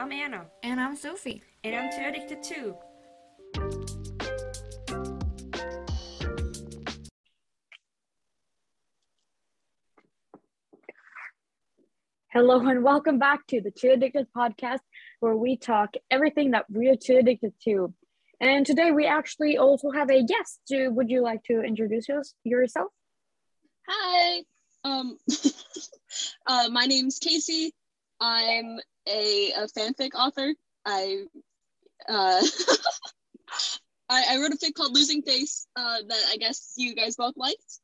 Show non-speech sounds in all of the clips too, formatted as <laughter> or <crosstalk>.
I'm Anna. And I'm Sophie. And I'm Too Addicted Too. Hello and welcome back to the Too Addicted podcast, where we talk everything that we're too addicted to. And today we actually also have a guest. Would you like to introduce yourself? Hi. Um, <laughs> uh, my name's Casey. I'm a, a fanfic author. I, uh, <laughs> I, I wrote a fic called Losing Face uh, that I guess you guys both liked.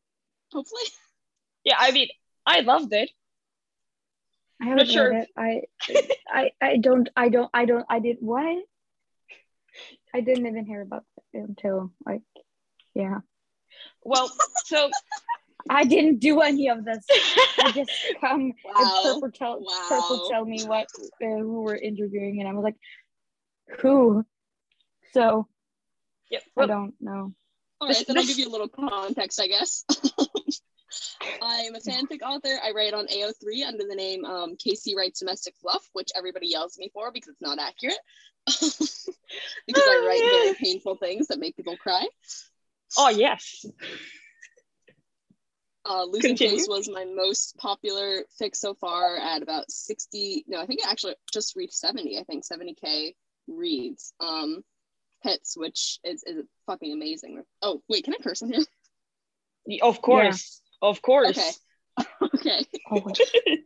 Hopefully. Yeah, I mean, I loved it. I haven't sure. read it. I, I, I don't, I don't, I don't, I did what? I didn't even hear about it until like, yeah. Well, so I didn't do any of this. <laughs> I just come wow. and Purple tell, wow. Purple tell me what uh, who we're interviewing, and I was like, who? So, yep. I don't know. All right, then I'll give you a little context, I guess. <laughs> I'm a fanfic author. I write on AO3 under the name um, Casey Writes Domestic Fluff, which everybody yells at me for because it's not accurate. <laughs> because I write very painful things that make people cry. Oh, yes. Uh, Losing Continue. Face was my most popular fic so far at about 60. No, I think it actually just reached 70. I think 70k reads. Um, hits, which is, is fucking amazing. Oh, wait, can I curse on here? Of course. Yeah. Of course. Okay. <laughs> okay. <laughs>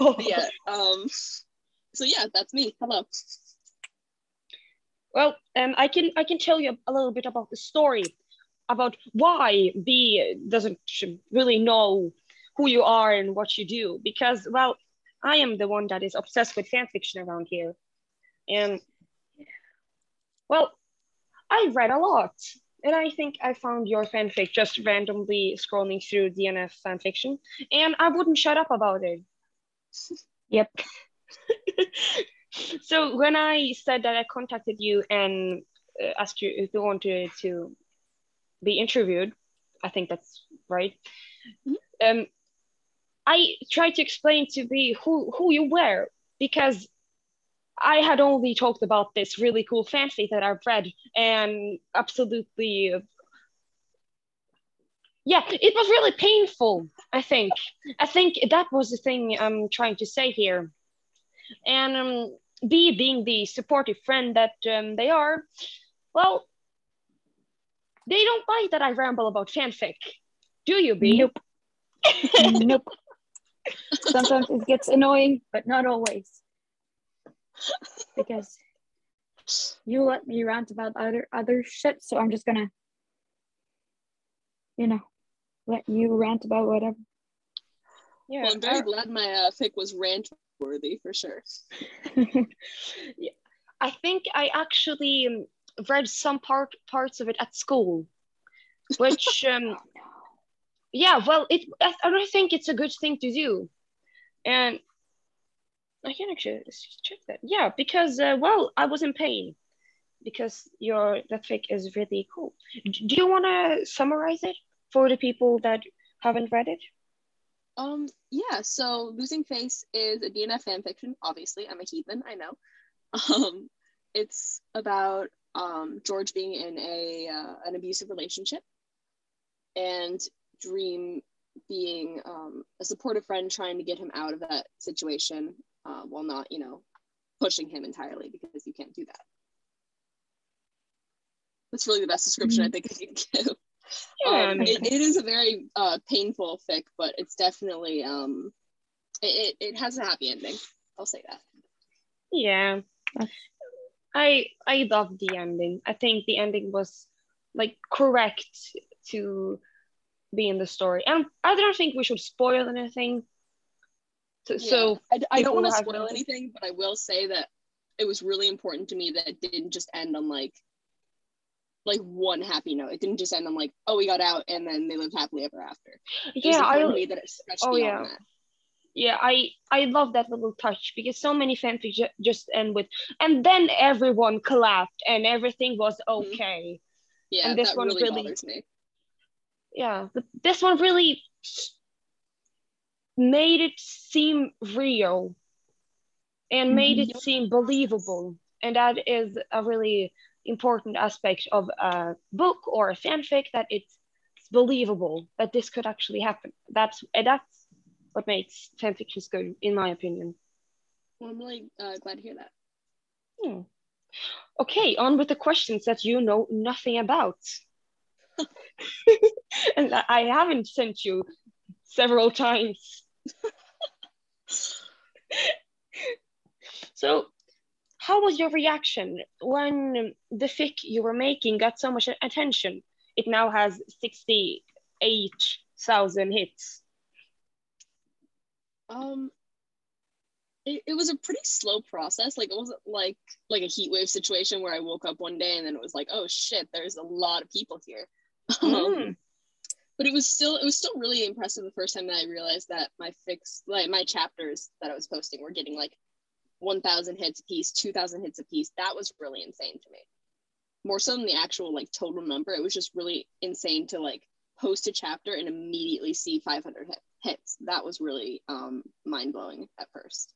oh. yeah. Um, so yeah, that's me. Hello. Well, um, I can I can tell you a little bit about the story about why B doesn't really know who you are and what you do. Because, well, I am the one that is obsessed with fan fiction around here. And, well, I read a lot. And I think I found your fanfic just randomly scrolling through DNF fanfiction. And I wouldn't shut up about it. <laughs> Yep. <laughs> so when I said that I contacted you and uh, asked you if you wanted to be interviewed. I think that's right. Mm-hmm. Um, I tried to explain to B who who you were because I had only talked about this really cool fanfic that I've read and absolutely yeah it was really painful i think i think that was the thing i'm trying to say here and um, b being the supportive friend that um, they are well they don't like that I ramble about fanfic. Do you, B? Nope. <laughs> nope. Sometimes it gets annoying, but not always. Because you let me rant about other other shit, so I'm just gonna, you know, let you rant about whatever. Yeah, well, I'm very uh, glad my uh, fic was rant worthy for sure. <laughs> <laughs> yeah, I think I actually um, read some part parts of it at school, which <laughs> um, yeah, well, it I, I don't think it's a good thing to do, and I can actually check that. Yeah, because uh, well, I was in pain because your that fic is really cool. Do you want to summarize it for the people that haven't read it? Um, yeah, so Losing Face is a DNF fan fiction. Obviously, I'm a heathen, I know. <laughs> Um, it's about um, George being in a uh, an abusive relationship, and Dream being um, a supportive friend trying to get him out of that situation uh, while not, you know, pushing him entirely because you can't do that. That's really the best description mm-hmm. I think I can give. Yeah, um, it, it is a very uh, painful fic, but it's definitely um, it, it has a happy ending. I'll say that. Yeah, I I love the ending. I think the ending was like correct to be in the story, and I don't think we should spoil anything. So, yeah. so I, I don't want to spoil anything, but I will say that it was really important to me that it didn't just end on like like one happy note. It didn't just end on like, oh, we got out and then they lived happily ever after. It yeah, I that it stretched oh, yeah. That yeah i i love that little touch because so many fanfics ju- just end with and then everyone collapsed and everything was mm-hmm. okay yeah and this one really, really bothers me yeah this one really made it seem real and made Mhm. it seem believable. And that is a really important aspect of a book or a fanfic that it's believable that this could actually happen. That's and that's what makes fanfictions good, in my opinion. Well, I'm really uh, glad to hear that. Hmm. Okay, on with the questions that you know nothing about. <laughs> and I I haven't sent you several times. <laughs> so, how was your reaction when the fic you were making got so much attention? It now has 68,000 hits. Um, it, it was a pretty slow process. Like it wasn't like like a heat wave situation where I woke up one day and then it was like, oh shit, there's a lot of people here. <laughs> Um, Mm. but it was still it was still really impressive the first time that I realized that my fix like my chapters that I was posting were getting like 1,000 hits a piece, 2,000 hits a piece. That was really insane to me. More so than the actual like total number, it was just really insane to like post a chapter and immediately see 500 hit, hits. That was really um, mind blowing at first.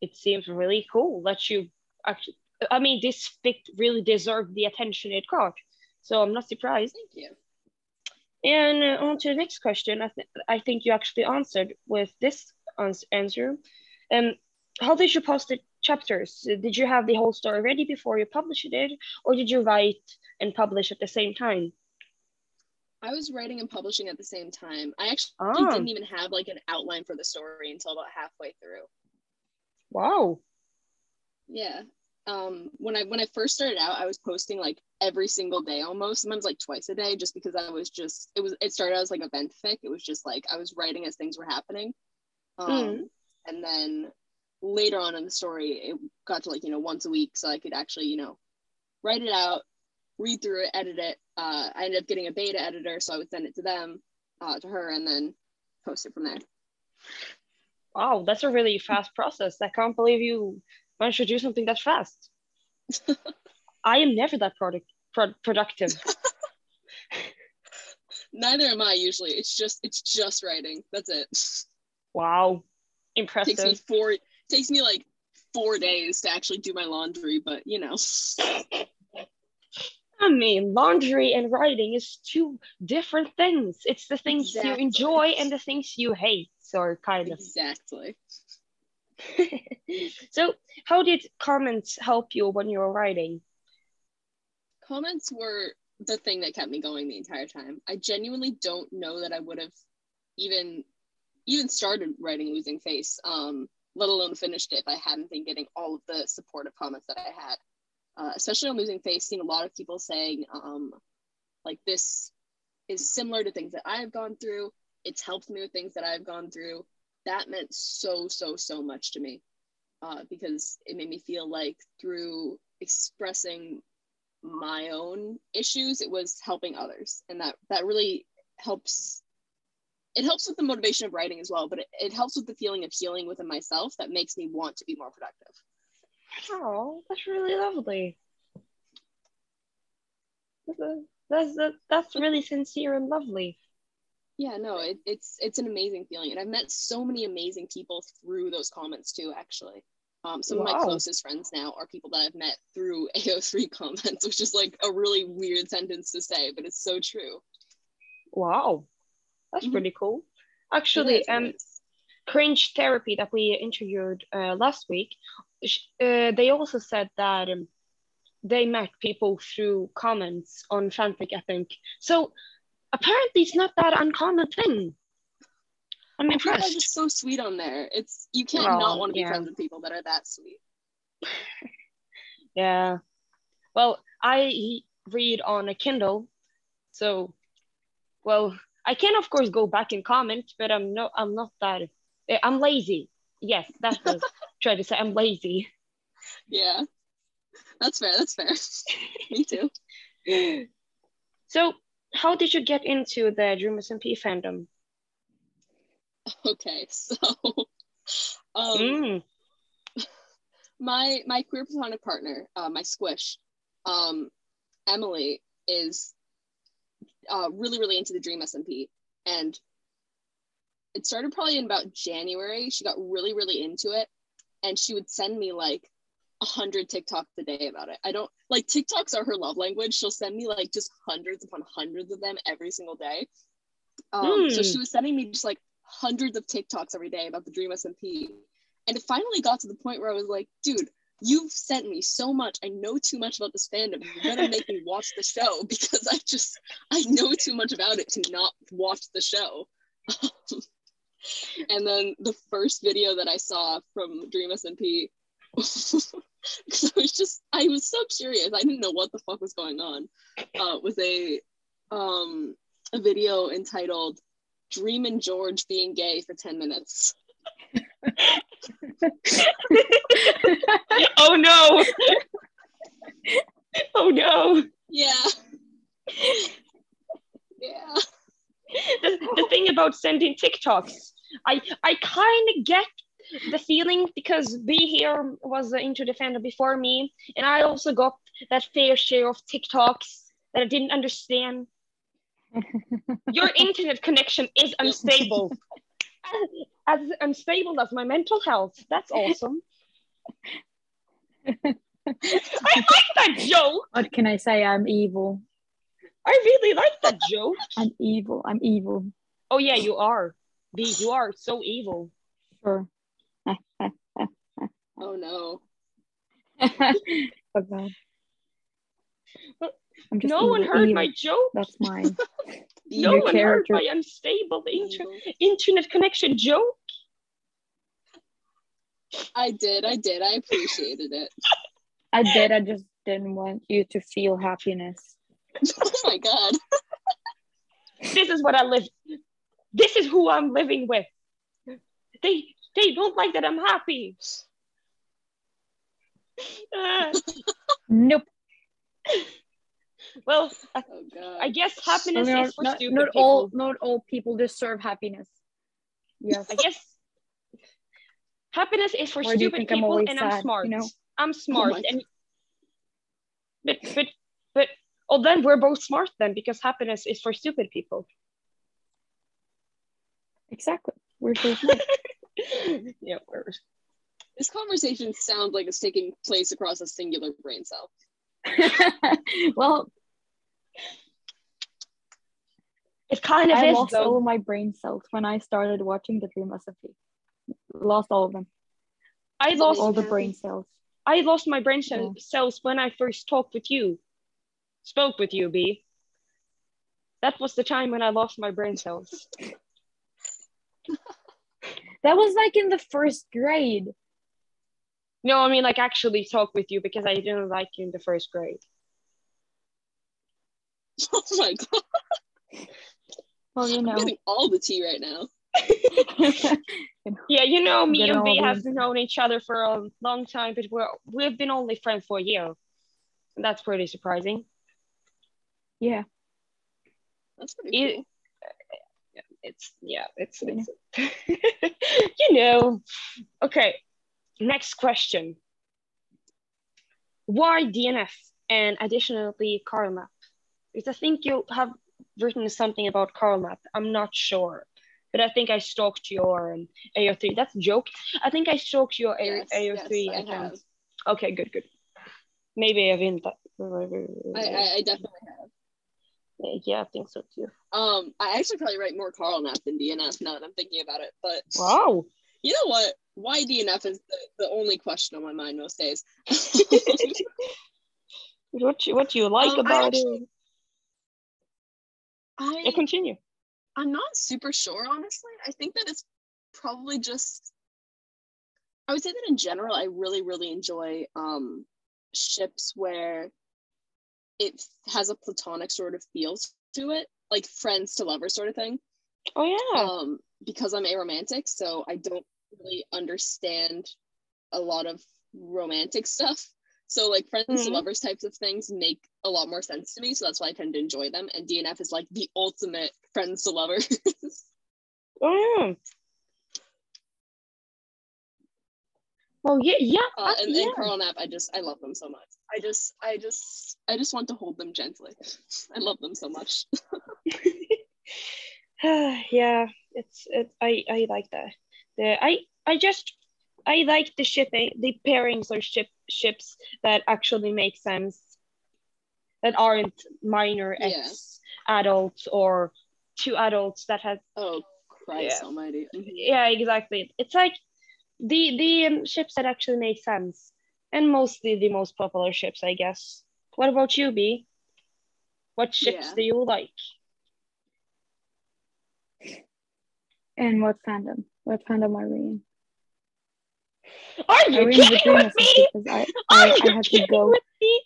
It seems really cool that you actually. I mean, this fic really deserved the attention it got, so I'm not surprised. Thank you. And uh, on to the next question. I, th- I think you actually answered with this ans- answer. Um, how did you post the chapters? Did you have the whole story ready before you published it, or did you write and publish at the same time? I was writing and publishing at the same time. I actually Ah, didn't even have like an outline for the story until about halfway through. wow. Yeah. Um, when I when I first started out, I was posting like every single day almost, sometimes like twice a day, just because I was just it was it started out as like a vent fic. It was just like I was writing as things were happening. Um, Mm. and then later on in the story, it got to like, you know, once a week, so I could actually, you know, write it out, read through it, edit it. Uh, I ended up getting a beta editor, so I would send it to them, uh, to her, and then post it from there. Wow, that's a really fast process. I can't believe you managed to do something that fast. <laughs> I am never that product pro- productive. <laughs> Neither am I usually. It's just it's just writing. That's it. Wow, impressive. takes me four takes me like four days to actually do my laundry, but you know. I mean, laundry and writing is two different things. It's the things you enjoy and the things you hate, or kind of. Exactly. <laughs> so, how did comments help you when you were writing? Comments were the thing that kept me going the entire time. I genuinely don't know that I would have even even started writing Losing Face, um, let alone finished it if I hadn't been getting all of the supportive comments that I had. Uh, especially on Losing Face, seeing a lot of people saying, um, like, this is similar to things that I've gone through. It's helped me with things that I've gone through. That meant so, so, so much to me uh, because it made me feel like through expressing my own issues, it was helping others. And that, that really helps. It helps with the motivation of writing as well, but it, it helps with the feeling of healing within myself that makes me want to be more productive. Oh, that's really lovely. That's, that's, that's really sincere and lovely. Yeah, no, it, it's it's an amazing feeling, and I've met so many amazing people through those comments too. Actually, um, some of my closest friends now are people that I've met through <laughs> AO3 comments, which is like a really weird sentence to say, but it's so true. Wow, that's Mhm. pretty cool. Actually, it um, is. Cringe therapy that we interviewed uh, last week, uh, they also said that um, they met people through comments on fanfic, I think. So apparently, it's not that uncommon thing. I'm People are just so sweet on there. It's you can't Oh, not want to be yeah. friends with people that are that sweet. <laughs> Yeah. Well, I read on a Kindle, so well, I can of course go back and comment, but I'm no, I'm not that. Eh, I'm lazy. Yes, that's what <laughs> I trying to say. I'm lazy. Yeah, that's fair. That's fair. <laughs> me too. So, how did you get into the Dream SMP fandom? Okay, <laughs> so um, Mm, my my queer platonic partner, uh, my squish, um, Emily is uh, really really into the Dream SMP, and it started probably in about January. She got really really into it, and she would send me like a hundred TikToks a day about it. I don't like TikToks are her love language. She'll send me like just hundreds upon hundreds of them every single day. Um, So Hmm. she was sending me just like hundreds of TikToks every day about the Dream SMP. And it finally got to the point where I was like, dude, you've sent me so much. I know too much about this fandom. You're gonna <laughs> make me watch the show because I just I know too much about it to not watch the show. <laughs> and then the first video that I saw from Dream SMP because <laughs> I was just I was so curious. I didn't know what the fuck was going on. Uh, was a um a video entitled "Dream and George being gay for ten minutes." <laughs> oh no. <laughs> oh no. Yeah. yeah. The, the thing about sending TikToks, I I kind of get the feeling because B here was into the fandom before me, and I also got that fair share of TikToks that I didn't understand. <laughs> Your internet connection is unstable. <laughs> As, as unstable as my mental health. That's awesome. <laughs> I like that joke. What can I say? I'm evil. I really like that joke. I'm evil. I'm evil. Oh yeah, you are. B, you are so evil. Sure. <laughs> Oh no. <laughs> oh god. I'm just no one heard evil. my joke. That's mine. <laughs> No Your one character. heard my unstable inter- internet connection joke. I did. I did. I appreciated it. I did. I just didn't want you to feel happiness. Oh my god. <laughs> This is what I live. This is who I'm living with. They they don't like that I'm happy. Uh, Nope. well, I, Oh. I guess happiness not, is for not, stupid not people. all not all people deserve happiness. Yes. I guess happiness is for Why do you stupid think I'm people, always and I'm smart. you know? I'm smart, my and but but but oh, then we're both smart then because happiness is for stupid people. Exactly. We're so smart. <laughs> yeah, we're this conversation sounds like it's taking place across a singular brain cell. <laughs> well, It kind of I is lost all though. of my brain cells when I started watching the Dream SMP. Lost all of them. I lost All the brain cells. I lost my brain cell- Yeah. cells when I first talked with you. Spoke with you, B. That was the time when I lost my brain cells. <laughs> That was like in the first grade. No, I mean like actually talk with you because I didn't like you in the first grade. <laughs> Oh my god. Well, you I'm know. getting all the tea right now. <laughs> Yeah, you know, me and B have info. known each other for a long time, but we're we've been only friends for a year. And that's pretty surprising. Yeah. That's pretty It- cool. It's yeah, it's, Yeah. it's <laughs> you know. Okay, next question. Why DNF and additionally Karlnap? Because I think you have written something about Karlnap. I'm not sure. But I think I stalked your um, AO3. That's a joke. I think I stalked your A- Yes, AO3 yes, I account. have. Okay, good, good. Maybe I've been that. I, I, I definitely have. Yeah, I think so too. Um, I actually probably write more Karlnap than DNF now that I'm thinking about it. But Wow. you know what? Why DNF is the, the only question on my mind most days. <laughs> What you, what do you like Um, I about actually- it? Yeah, I continue. I'm not super sure, honestly. I think that it's probably just. I would say that in general, I really, really enjoy um, ships where it has a platonic sort of feel to it, like friends to lovers sort of thing. Oh yeah. Um, because I'm aromantic, so I don't really understand a lot of romantic stuff. So like friends to Mhm. lovers types of things make a lot more sense to me. So that's why I tend to enjoy them. And DNF is like the ultimate friends to lovers. <laughs> oh yeah. Well, yeah, yeah, Uh, and, yeah. and Karlnap, I just I love them so much. I just I just I just want to hold them gently. I love them so much. <laughs> <sighs> yeah, it's it. I I like that. The I I just I like the shipping, the pairings or ship ships that actually make sense, that aren't minor Yeah. ex adults or two adults that has Oh Christ Yeah. Almighty! Mhm. yeah exactly. It's like the the um, ships that actually make sense, and mostly the most popular ships, I guess. What about you, B? What ships Yeah. do you like? And what fandom? What fandom are we in? Are Are you we in the kidding with me? Because I, <laughs> Are I, you I had to kidding go. with me?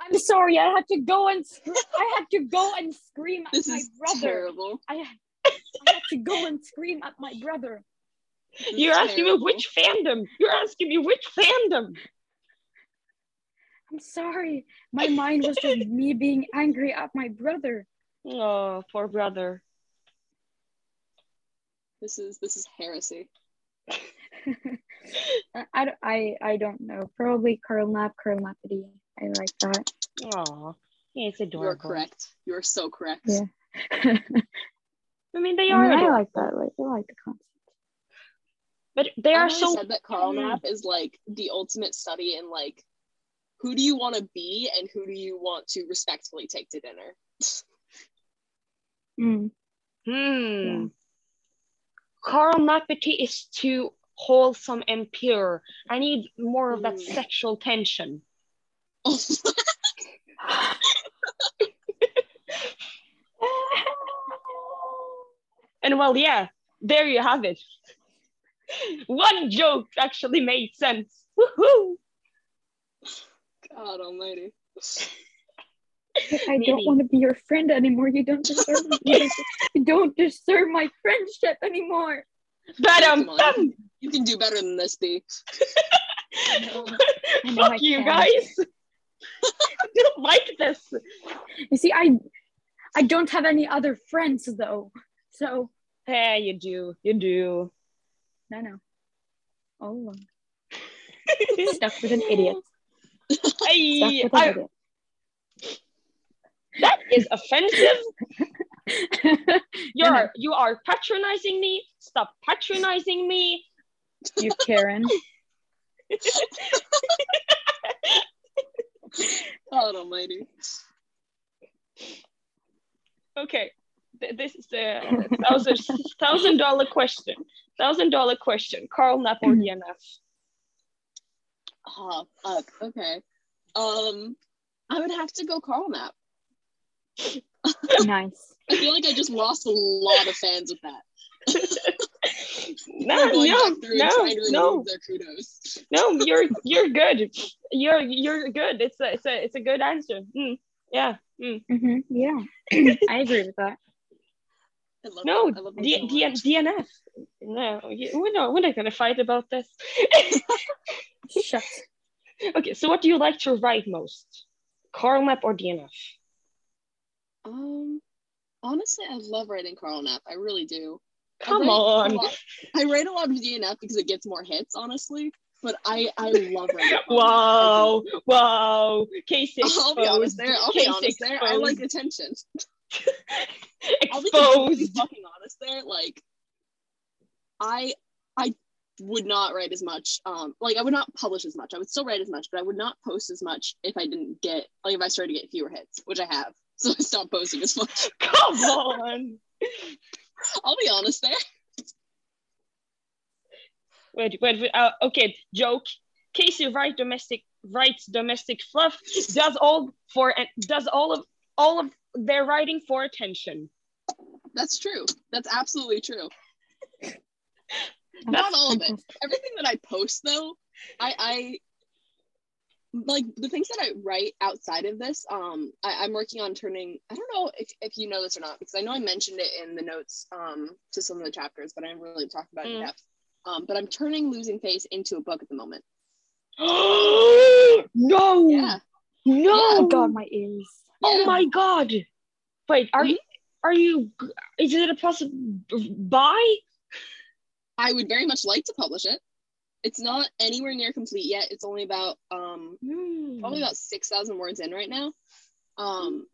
I'm sorry, I had to go and I had to go and scream at This my is brother. terrible. I had, I had to go and scream at my brother. This You're asking terrible. me which fandom? You're asking me which fandom? I'm sorry. My mind was just me being angry at my brother. Oh, poor brother. This is this is heresy. <laughs> I, I, don't- I, I don't know. Probably Karlnap, Carl Nappity. I like that. Oh, yeah, it's adorable. You're correct. You're so correct. Yeah. <laughs> I mean, they I, are mean, I like that. Like, I like the concept. but they I've are always so. said that Carl. Knapp <laughs> is like the ultimate study in like who do you want to be and who do you want to respectfully take to dinner. Mm. Hmm. Karlnapity is too wholesome and pure. I need more of that Mm. sexual tension. <laughs> And well, yeah, there you have it. One joke actually made sense. Woohoo! God Almighty. I don't want to be your friend anymore. You don't deserve <laughs> you don't, deserve my friendship anymore. But um, Come on. You can do better than this, B. <laughs> I know I fuck you can. guys. <laughs> I don't like this. You see, I I don't have any other friends though. So Hey, you do, you do. no no. All alone. Stuck with an idiot. Stuck I, I, that is offensive. You're no. <laughs> you are patronizing me. Stop patronizing me. you Karen. <laughs> Oh, God Almighty. Okay, Th- this is a thousand thousand dollar question. Thousand dollar question. Karlnap or DNF? Ah, fuck. Okay. Um, I would have to go Karlnap. nice. <laughs> I feel like I just lost a lot of fans with that. <laughs> No, no, back through and no, trying to remove no, no. <laughs> You're you're good. You're you're good. It's a it's a it's a good answer. Mm, yeah. Mm. hmm Yeah, <clears throat> I agree with that. I love No. I love D- so D- DNF. No, we're not we're not gonna fight about this. <laughs> Shut. okay, so what do you like to write most? Karlnap or DNF? Um, honestly, I love writing Karlnap. I really do. I Come a on. lot- I write a lot of DNF because it gets more hits, honestly. But I I love writing. I Wow, wow. Case exposed. I'll be honest there. I'll be honest there. I like attention. I'll be exposed. fucking honest there. Like, I I would not write as much. Um, like I would not publish as much. I would still write as much, but I would not post as much if I didn't get like if I started to get fewer hits, which I have. <laughs> So I stopped posting as much. <laughs> Come on. I'll be honest there. Wait, wait, wait. Uh, okay, joke. Casey write domestic writes domestic fluff. Does all for and does all of all of their writing for attention. That's true. That's absolutely true. That's Not all of it. Everything that I post though, I I like the things that I write outside of this. Um, I, I'm working on turning. I don't know if, if you know this or not because I know I mentioned it in the notes um to some of the chapters, but I didn't really talk about it in Mm. depth. Um, but I'm turning Losing Face into a book at the moment. <gasps> no. Yeah. No. Oh God, my ears. Oh my god. Wait, are Mhm. you are you is it a possible buy? I would very much like to publish it. It's not anywhere near complete yet. It's only about um Hmm. probably about six thousand words in right now. Um,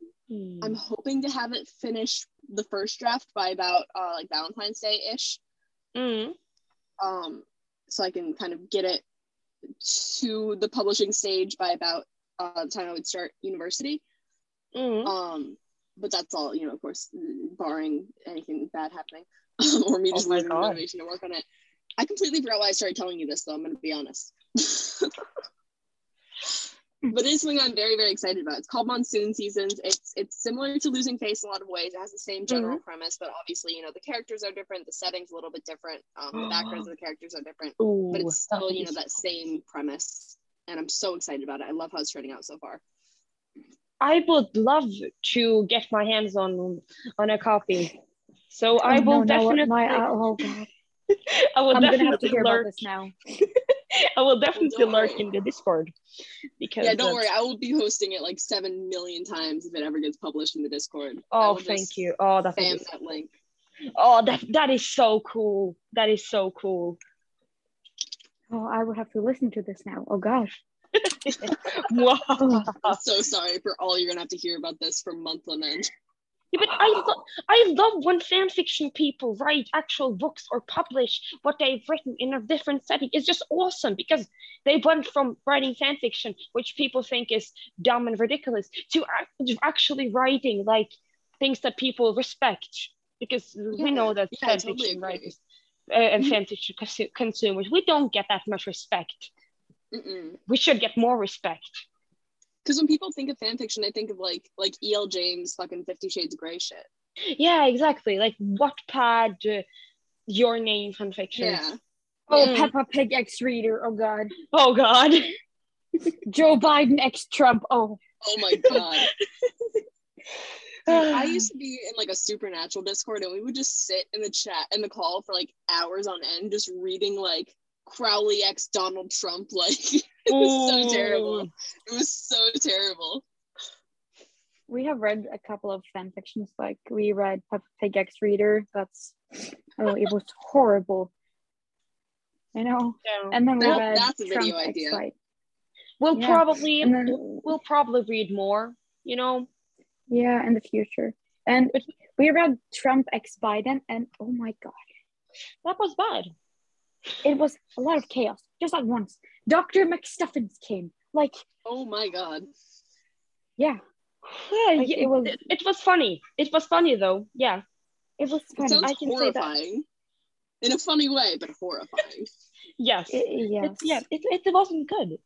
I'm hoping to have it finished the first draft by about uh, like Valentine's Day ish. Mm. Um, so I can kind of get it to the publishing stage by about uh, the time I would start university. Mhm. Um, but that's all, you know, of course, barring anything bad happening <laughs> or me Oh just my losing motivation to work on it. I completely forgot why I started telling you this, though. I'm going to be honest. <laughs> but it's something I'm very, very excited about. It's called Monsoon Seasons. It's it's similar to Losing Face in a lot of ways. It has the same general Mm-hmm. premise, but obviously, you know, the characters are different. The setting's a little bit different. Um, the <gasps> backgrounds of the characters are different, Ooh, but it's still, you know, that same premise. And I'm so excited about it. I love how it's turning out so far. I would love to get my hands on on a copy. So I Oh, will no, no, definitely my, uh, oh <laughs> god, I will I'm gonna have to definitely hear about this now. <laughs> I will definitely don't lurk worry. in the Discord because Yeah, don't uh, worry. I will be hosting it like seven million times if it ever gets published in the Discord. Oh, thank you. Oh, that Spam that link. oh that that is so cool. That is so cool. Oh, I will have to listen to this now. Oh gosh. <laughs> wow. I'm so sorry for all you're gonna have to hear about this for months on end. Yeah, but I lo- I love when fan fiction people write actual books or publish what they've written in a different setting. It's just awesome because they went from writing fan fiction, which people think is dumb and ridiculous, to ac- actually writing like things that people respect. Because we know that yeah, fan totally fiction agree. writers uh, and fan fiction consumers, we don't get that much respect. Mm-mm. We should get more respect. Because when people think of fan fiction, they think of like like E.L. James fucking Fifty Shades of Grey shit. Yeah, exactly. Like Wattpad, uh, Your Name fan fiction. Yeah. Oh, Mm. Peppa Pig X Reader. Oh god. Oh God. <laughs> Joe Biden X Trump. Oh. Oh my god. <laughs> Dude, I used to be in like a supernatural Discord and we would just sit in the chat in the call for like hours on end just reading like Crowley X Donald Trump like <laughs> it was so terrible. It was so terrible. We have read a couple of fan fictions. Like we read Peppa Pig X Reader. That's oh, it was horrible. You know. Yeah. And then we That- read that's a video Trump X idea. Fight. We'll Yeah. probably then- we'll probably read more. You know. Yeah, in the future. And we read Trump X Biden, and oh my god, That was bad. It was a lot of chaos just at once. Dr. McStuffins came. Like, Oh my god. yeah, Yeah, Like, yeah, it was- it, it was funny. It was funny though. Yeah. it was It funny. sounds I can say that. horrifying. In a funny way, but horrifying. Yes. <laughs> I- yes. It, yeah. It, it wasn't good.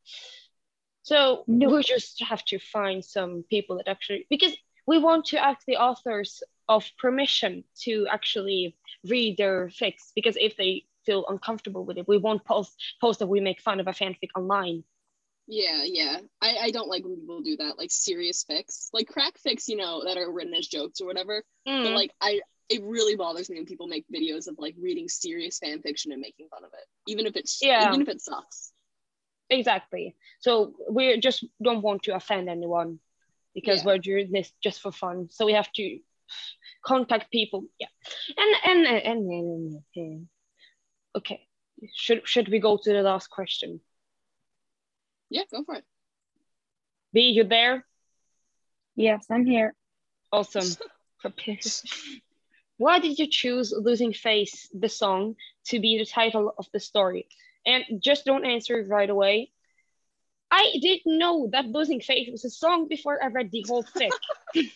So No. we just have to find some people that actually because we want to ask the authors of permission to actually read their fix because if they feel uncomfortable with it, we won't post post that we make fun of a fanfic online. Yeah, yeah. I, I don't like when people do that, like serious fics. Like crack fics, you know, that are written as jokes or whatever. But Mm. like I it really bothers me when people make videos of like reading serious fan fiction and making fun of it. Even if it's Yeah. even if it sucks. Exactly. So we just don't want to offend anyone because Yeah. we're doing this just for fun. So we have to contact people. Yeah. And and and, and, and, and- okay. Should should we go to the last question? Yeah, go for it. B, you there? Yes, I'm here. Awesome. <laughs> <laughs> Why did you choose Losing Face, the song, to be the title of the story? And just don't answer it right away. I didn't know that Losing Face was a song before I read the whole fic. <laughs>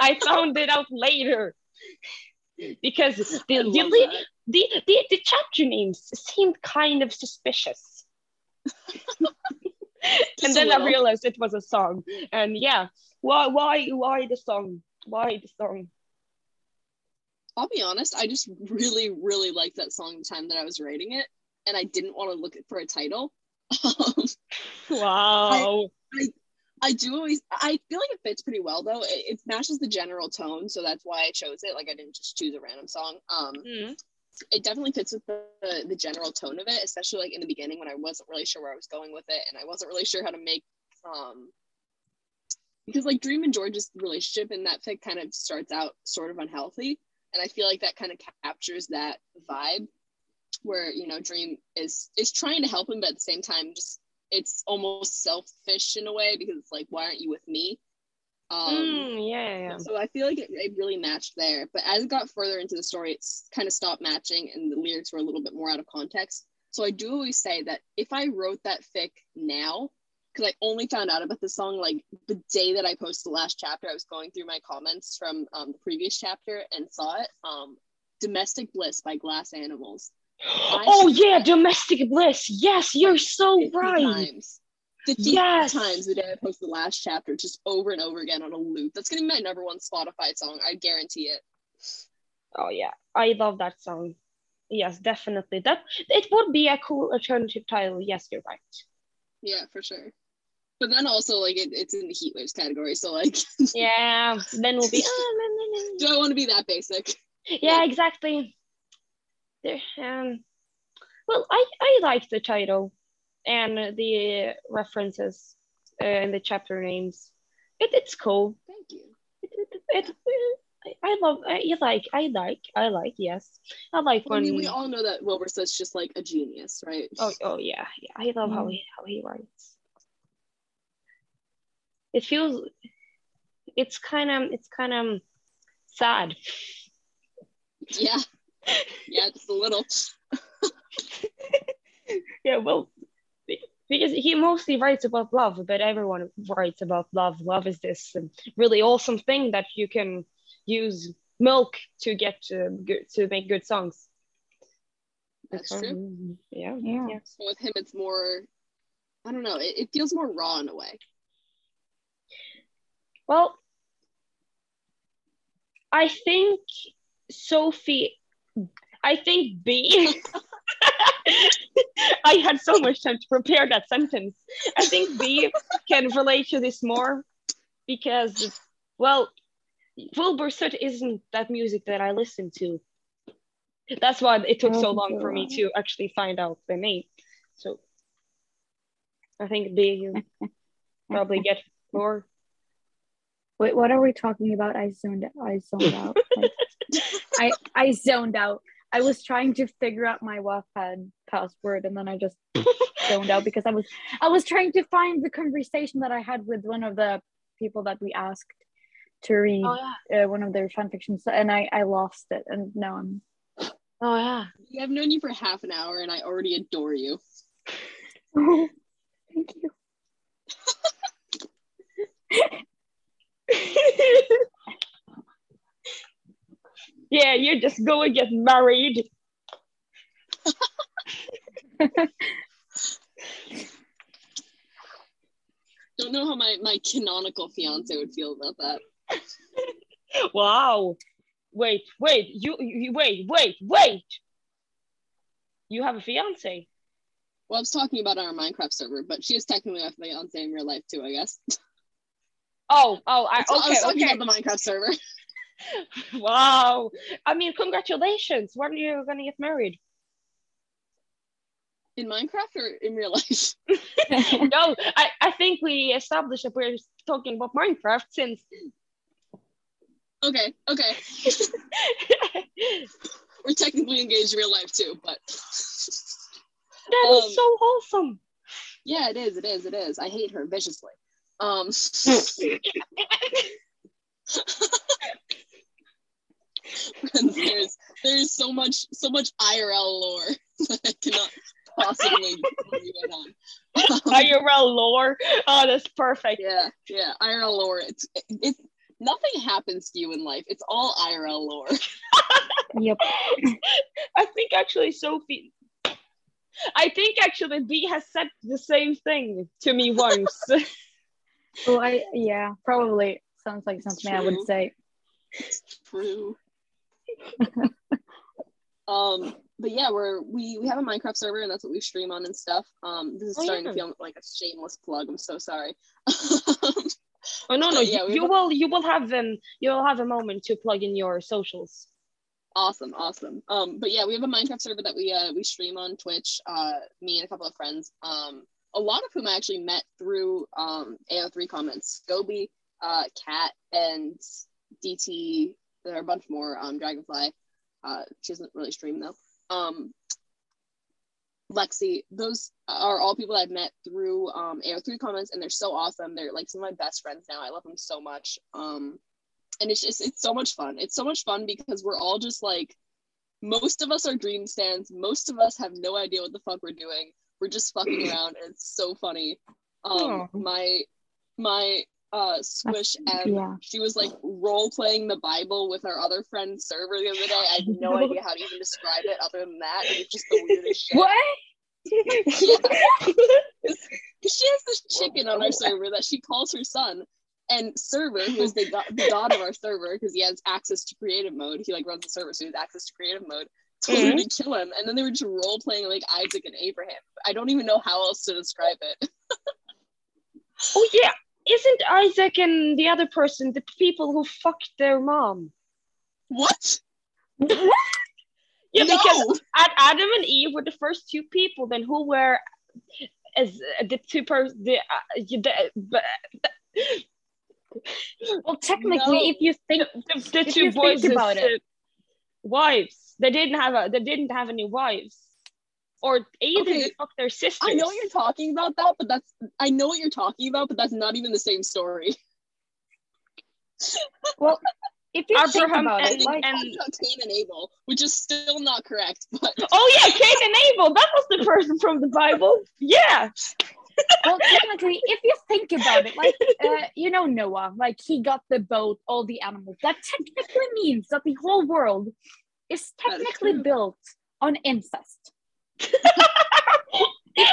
I found it out later. Because the, I the, love the, the, the, chapter names seemed kind of suspicious. <laughs> and then I realized it was a song. And yeah, why why why the song? Why the song? I'll be honest, I just really, really liked that song the time that I was writing it, and I didn't want to look for a title. <laughs> Wow. I do always I feel like it fits pretty well though. It, it matches the general tone, so that's why I chose it. Like I didn't just choose a random song. Um Mm. It definitely fits with the, the general tone of it, especially like in the beginning when I wasn't really sure where I was going with it and I wasn't really sure how to make um because like Dream and George's relationship in that fic kind of starts out sort of unhealthy. And I feel like that kind of captures that vibe where, you know, Dream is is trying to help him, but at the same time just it's almost selfish in a way because it's like, why aren't you with me? Um Mm, yeah, yeah. so I feel like it, it really matched there. But as it got further into the story, it's kind of stopped matching and the lyrics were a little bit more out of context. So I do always say that if I wrote that fic now, because I only found out about the song like the day that I posted the last chapter. I was going through my comments from um, the previous chapter and saw it. Um, Domestic Bliss by Glass Animals. <gasps> I oh yeah, domestic bliss. Yes, you're so right. Times. 50 Yes. times the day I posted the last chapter, just over and over again on a loop. That's gonna be my number one Spotify song. I guarantee it. Oh yeah, I love that song. Yes, definitely. That it would be a cool alternative title. Yes, you're right. Yeah, for sure. But then also like it, it's in the heat waves category, so like <laughs> Yeah, then we'll be. ah, na, na, na. do I want to be that basic? Yeah, exactly. There, um, well, I I like the title and the references uh, and the chapter names. It, it's cool. Thank you. It, it, it, I, I love. I like. I like. I like. Yes, I like Well, I when. mean, we all know that Wilbur says just like a genius, right? Oh, oh yeah, yeah. I love how Mm. he how he writes. It feels. It's kind of. It's kind of sad. Yeah. Yeah, just a little. <laughs> <laughs> Yeah, well, because he mostly writes about love, but everyone writes about love. Love is this um, really awesome thing that you can use milk to get uh, good, to make good songs. That's true. Yeah, Yeah. yeah. So with him, it's more. I don't know. It, it feels more raw in a way. Well, I think Sophie, I think B. <laughs> <laughs> <laughs> I had so much time to prepare that sentence. I think B can relate to this more because, well, Wilbur Soot isn't that music that I listen to. That's why it took so oh, long for me to actually find out the name. So I think B you probably get more. Wait, what are we talking about? I zoned I zoned out. <laughs> Like, I I zoned out. I was trying to figure out my Wattpad password and then I just zoned out because I was I was trying to find the conversation that I had with one of the people that we asked to read Oh yeah. uh, one of their fan fictions and I I lost it and now I'm Oh yeah. I've known you for half an hour, and I already adore you. oh <laughs> thank you. <laughs> <laughs> yeah, you just go and get married. Don't know how my my canonical fiance would feel about that. Wow. Wait, wait, you, you wait, wait, wait. You have a fiance. Well, I was talking about our Minecraft server, but she is technically my fiance in real life too, I guess. Oh, oh, I, I was okay, talking okay. about the Minecraft server. <laughs> Wow. I mean, congratulations. When are you gonna get married? In Minecraft or in real life? <laughs> <laughs> no, I, I think we established that we're talking about Minecraft since Okay, okay. <laughs> We're technically engaged in real life too, but that is Um, so wholesome. yeah, it is, it is, it is. I hate her viciously. Um there's there's so much so much IRL lore that I cannot possibly <laughs> you in on. Um, IRL lore. Oh, that's perfect. yeah, yeah, IRL lore. It's it's nothing happens to you in life. It's all IRL lore. <laughs> Yep. I think actually Sophie. I think actually B has said the same thing to me once. <laughs> Well, I yeah, probably sounds like something I would say. True. Um, but yeah, we're we we have a Minecraft server and that's what we stream on and stuff. Um, this is Oh, starting yeah. to feel like a shameless plug. I'm so sorry. oh no, no, Yeah, you, will you will have um you will have a moment to plug in your socials. awesome, awesome. Um, but yeah, we have a Minecraft server that we uh we stream on Twitch. Uh, me and a couple of friends. Um, a lot of whom I actually met through um AO3 comments. Gobi, uh, Cat, and DT. There are a bunch more. Um, Dragonfly. Uh, she doesn't really stream though. Um, Lexi, those are all people I've met through um, AO3 comments, and they're so awesome. They're like some of my best friends now. I love them so much. Um, and it's just it's so much fun. It's so much fun because we're all just like most of us are dream stands. Most of us have no idea what the fuck we're doing. We're just fucking <clears throat> around, and it's so funny. Um, my my uh squish M, yeah. she was like role playing the Bible with our other friend server the other day. I have no No. <laughs> idea how to even describe it other than that. It's just the weirdest shit. What? <laughs> She has this chicken on our server that she calls her son. And server, who is the, go- the god of our server, because he has access to creative mode, he like runs the server, so he has access to creative mode. Told her to kill him, and then they were just role playing like Isaac and Abraham. I don't even know how else to describe it. <laughs> Oh yeah, isn't Isaac and the other person the people who fucked their mom? What? Yeah, no! because Ad- Adam and Eve were the first two people. Then who were as uh, the two per the, uh, the, but Well, technically, No. if you think the, two boys' about it. uh, wives. They didn't have a they didn't have any wives, or either Okay, they fucked their sisters. I know what you're talking about that, but that's I know what you're talking about, but that's not even the same story. <laughs> well, if you think about I it, and- like it's talking about Cain and Abel, which is still not correct, but <laughs> Oh yeah, Cain and Abel. That was the person from the Bible. Yeah. well, technically, if you think about it, like <laughs> uh, you know Noah, like he got the boat, all the animals. That technically means that the whole world is technically true. built on incest.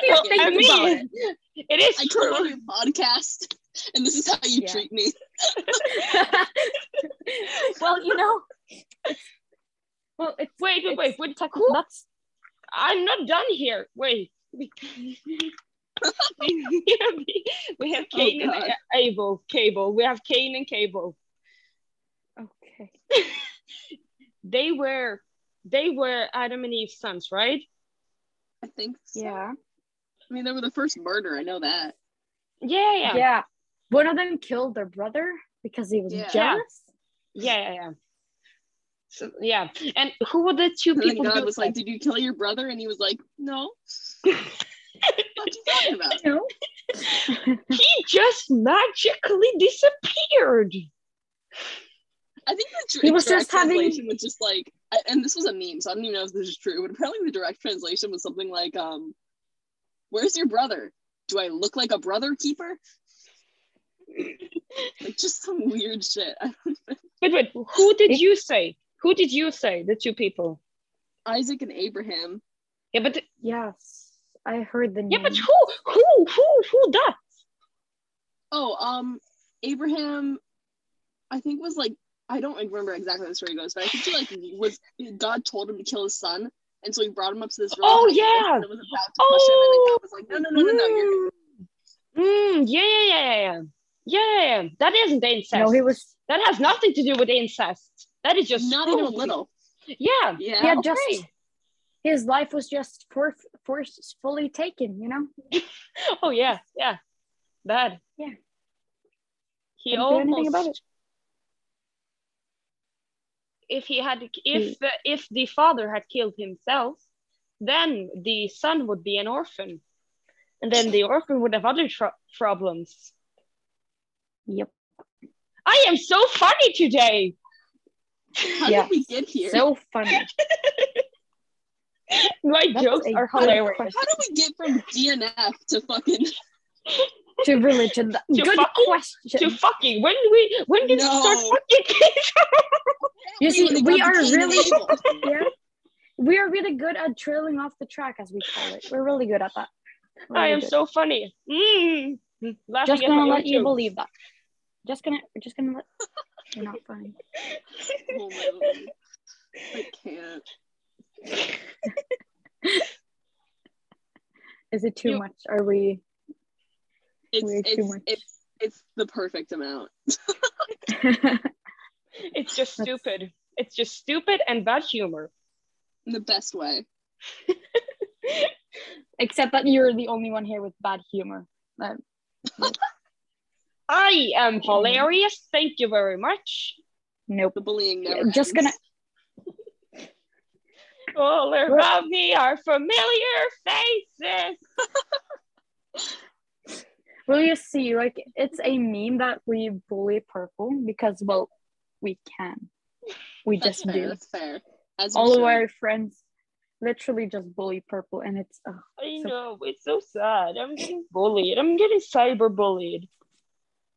Well, I mean, it, it is I on true. your podcast and this is how you Yeah. treat me. <laughs> well, you know, well, it's Wait, wait, wait. wait tech- who- that's I'm not done here. Wait. <laughs> We, have, have Oh, Cain and Abel. Cable. We have Cain and Cable. okay. <laughs> They were they were Adam and Eve's sons, right? I think so. Yeah. I mean, they were the first murder. I know that. Yeah, yeah. yeah, One of them killed their brother because he was Yeah. jealous. Yeah, yeah, yeah. So yeah, and who were the two And then people? God was like, "Did you kill your brother?" And he was like, "No." <laughs> what you talking about? <laughs> You know? he just magically disappeared. I think the tr- He was direct just having- translation was just like, and this was a meme, so I don't even know if this is true. But apparently, the direct translation was something like, um, "Where's your brother? Do I look like a brother keeper?" <laughs> like just some weird shit. I. <laughs> Wait, wait. Who did you say? Who did you say? The two people. Isaac and Abraham. Yeah, but Yes, I heard the name. yeah, but who, who, who, who that? Oh, um, Abraham, I think was like I don't remember exactly how the story goes, but I think he like was God told him to kill his son, and so he brought him up to this. really Oh, high cliff yeah. and was about to push him, and then God was like, "No, no, no, no, no, you're Mm, yeah, yeah, yeah, yeah, yeah. Yeah, yeah, yeah. That isn't incest. no, he was. That has nothing to do with incest. That is just not even a cruelty. little." Yeah. Yeah, He had okay. just. His life was just for, forcefully taken. You know. <laughs> Oh yeah, yeah. Bad. Yeah. He Couldn't do anything almost. About it. If he had, if uh, if the father had killed himself, then the son would be an orphan, and then the orphan would have other tro- problems. Yep. I am so funny today. how Yeah. did we get here? So funny. <laughs> My That's jokes are hilarious. question. how do we get from DNF to fucking? to religion. Th- <laughs> To Good fucking- question. To fucking when did we when did we start fucking? <laughs> You see, we are really- <laughs> yeah. We are really good at trailing off the track, as we call it. We're really good at that. I am good. so funny. Mm. Just gonna let own you believe that. Just gonna, just gonna let. You're not funny. <laughs> Oh. I can't. Is it too You- much? Are we? It's Way too it's much. it's it's the perfect amount. <laughs> It's just That's- stupid. It's just stupid and bad humor. In the best way. <laughs> Except that you're the only one here with bad humor. Uh, I am hilarious. Thank you very much. nope. The bullying never Just ends. <laughs> All around me are familiar faces. <laughs> Will you see, like it's a meme that we bully purple because, well, we can. We That's just fair. do. That's fair. As all of should. our friends literally just bully purple, and it's uh, I So- know, it's so sad. I'm getting bullied. I'm getting cyber bullied.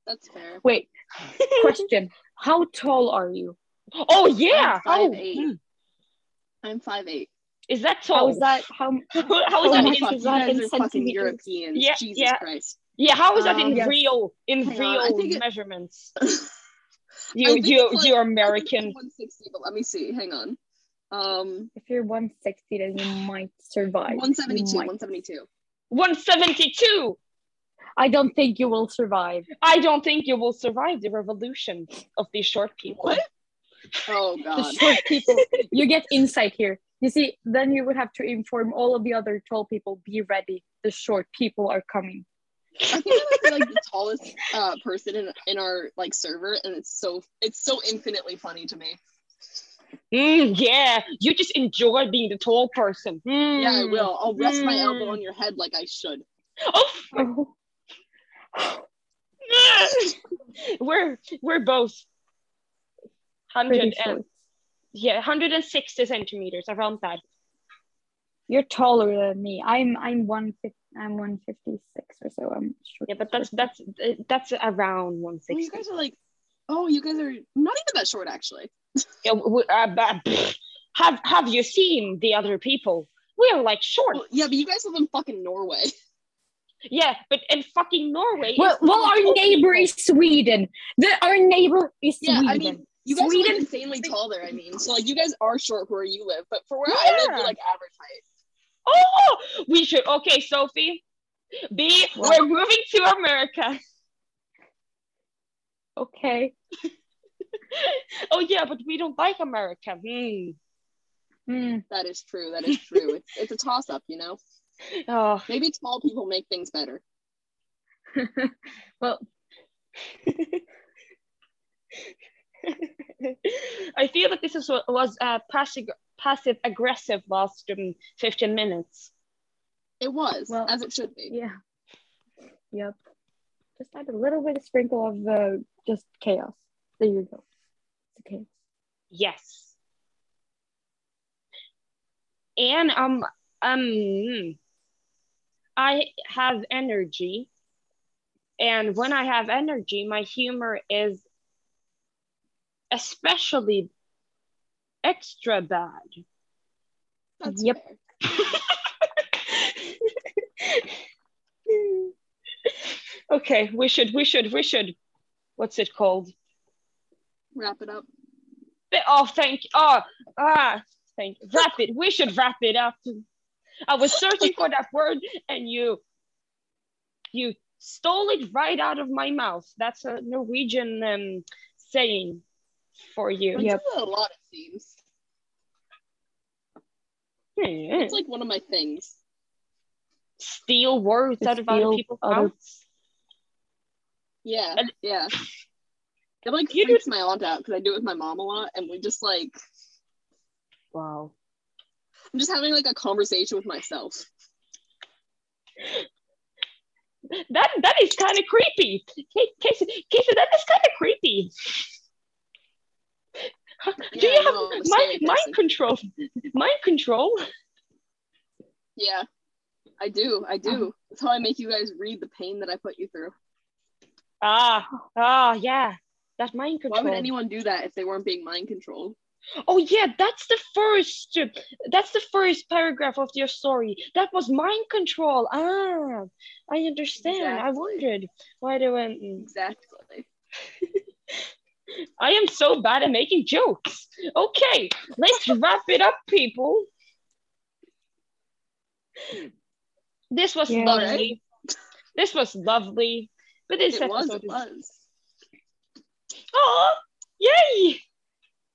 That's fair. wait. <laughs> Question: How tall are you? Oh yeah. I'm Oh, 5'8". hmm. I'm five eight. is that How tall? is that? How <laughs> How is Oh that in, God. you is that guys in are fucking centimeters? Europeans. Yeah, Jesus yeah. Christ. yeah? How is that in Um, yes. real in Hang on, I real think it- measurements? <laughs> I You think you it's like- you're I think it's American. 160, but let me see. Hang on. Um, if you're 160, then you might survive. 172. might. 172. 172. I don't think you will survive. I don't think you will survive the revolution of these short people. What? Oh The short people, you get insight here. You see, then you would have to inform all of the other tall people. Be ready. The short people are coming. I think I might be like the tallest uh, person in, in our like server, and it's so it's so infinitely funny to me. Mm, yeah, you just enjoy being the tall person. Mm. Yeah, I will. I'll rest my elbow Mm. on your head like I should. Oh, Oh, <laughs> we're we're both hundred and yeah, 160 centimeters around that. You're taller than me. I'm I'm one fifty. I'm 156 or so. I'm short. Yeah, but that's that's that's around Oh, you 160. guys are like, oh, you guys are not even that short actually. <laughs> Yeah, we- uh, but, have have you seen the other people? We're like short. Well, yeah, but you guys live in fucking Norway. <laughs> Yeah, but in fucking Norway. Well, well, our neighbor people. is Sweden. The, our neighbor is Yeah, Sweden. I mean, you guys are Sweden- like insanely tall there. I mean, so like you guys are short where you live, but for where I live, Yeah. you're like average height. Oh, we should. Okay, Sophie. B, What? we're moving to America. okay. <laughs> Oh yeah, but we don't like America. Hmm. Hmm. That is true. That is true. it's, it's a toss up, you know. Oh, Maybe tall people make things better. <laughs> well, <laughs> I feel like this is what was uh, passive passive aggressive last um, 15 minutes. It was Well, as it should be. yeah. Yep. Just add a little bit of sprinkle of uh, just chaos. There you go. It's okay. Yes. And um um I have energy. And when I have energy, my humor is especially extra bad. That's Yep. <laughs> okay, we should we should we should what's it called? Wrap it up. Oh, thank oh ah thank wrap it. We should wrap it up. I was searching for that word and you you stole it right out of my mouth. That's a Norwegian um saying for you. I Yep. a lot, it seems. Hmm. It's like one of my things. Steal words To out of other people's mouths. Yeah, And- yeah. It like You freaks my aunt out because I do it with my mom a lot, and we just like Wow. I'm just having like a conversation with myself. That that is kind of creepy. Casey, Casey, that is kind of creepy. <laughs> Do Yeah, you have know, mind, mind control? Mind control? Yeah, I do. I do. That's how I make you guys read the pain that I put you through. Ah, ah, yeah. That mind control. Why would anyone do that if they weren't being mind controlled? Oh yeah, that's the first. That's the first paragraph of your story. That was mind control. Ah, I understand. I wondered why they went. mm. Exactly. <laughs> I am so bad at making jokes. Okay, let's <laughs> wrap it up, people. This was Yeah. lovely. This was lovely. But this It was. episode It is. was. Oh, yay!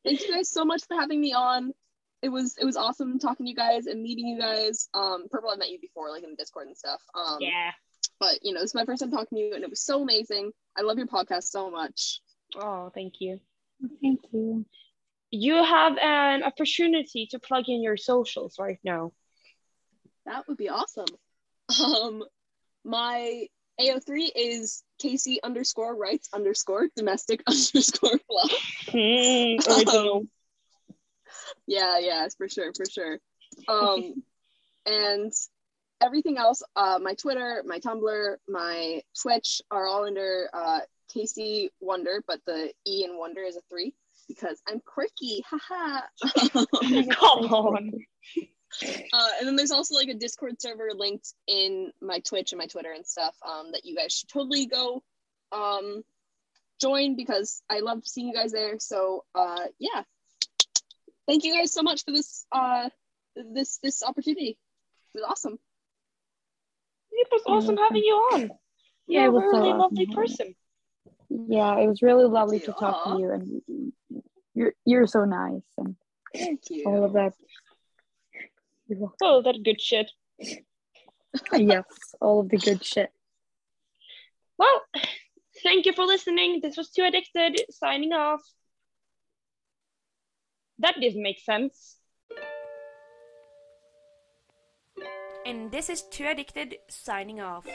Thank you guys so much for having me on. It was it was awesome talking to you guys and meeting you guys. Um, Purple, I met you before, like in the Discord and stuff. Um, Yeah. but you know, this is my first time talking to you, and it was so amazing. I love your podcast so much. Oh, thank you. Thank you. You have an opportunity to plug in your socials right now. That would be awesome. Um, my AO3 is Casey underscore writes underscore domestic <laughs> underscore flow. Hmm, original. Yeah, yeah, for sure, for sure. Um, and everything else, uh, my Twitter, my Tumblr, my Twitch are all under uh, Casey Wonder, but the E in Wonder is a three because I'm quirky. Haha. <laughs> <laughs> Come on. Uh, and then there's also like a Discord server linked in my Twitch and my Twitter and stuff um, that you guys should totally go um, join because I love seeing you guys there. So uh, yeah, thank you guys so much for this uh, this this opportunity. It was awesome. It was awesome having you on. Yeah, You're it was a so really awesome lovely having person. Yeah, it was really lovely to talk Aw. to you, and you're you're so nice and Thank you. all of that. You're welcome. Oh, that good shit. <laughs> yes, all of the good shit. Well, thank you for listening. This was 2 Addicted signing off. That didn't make sense. And this is 2 Addicted signing off.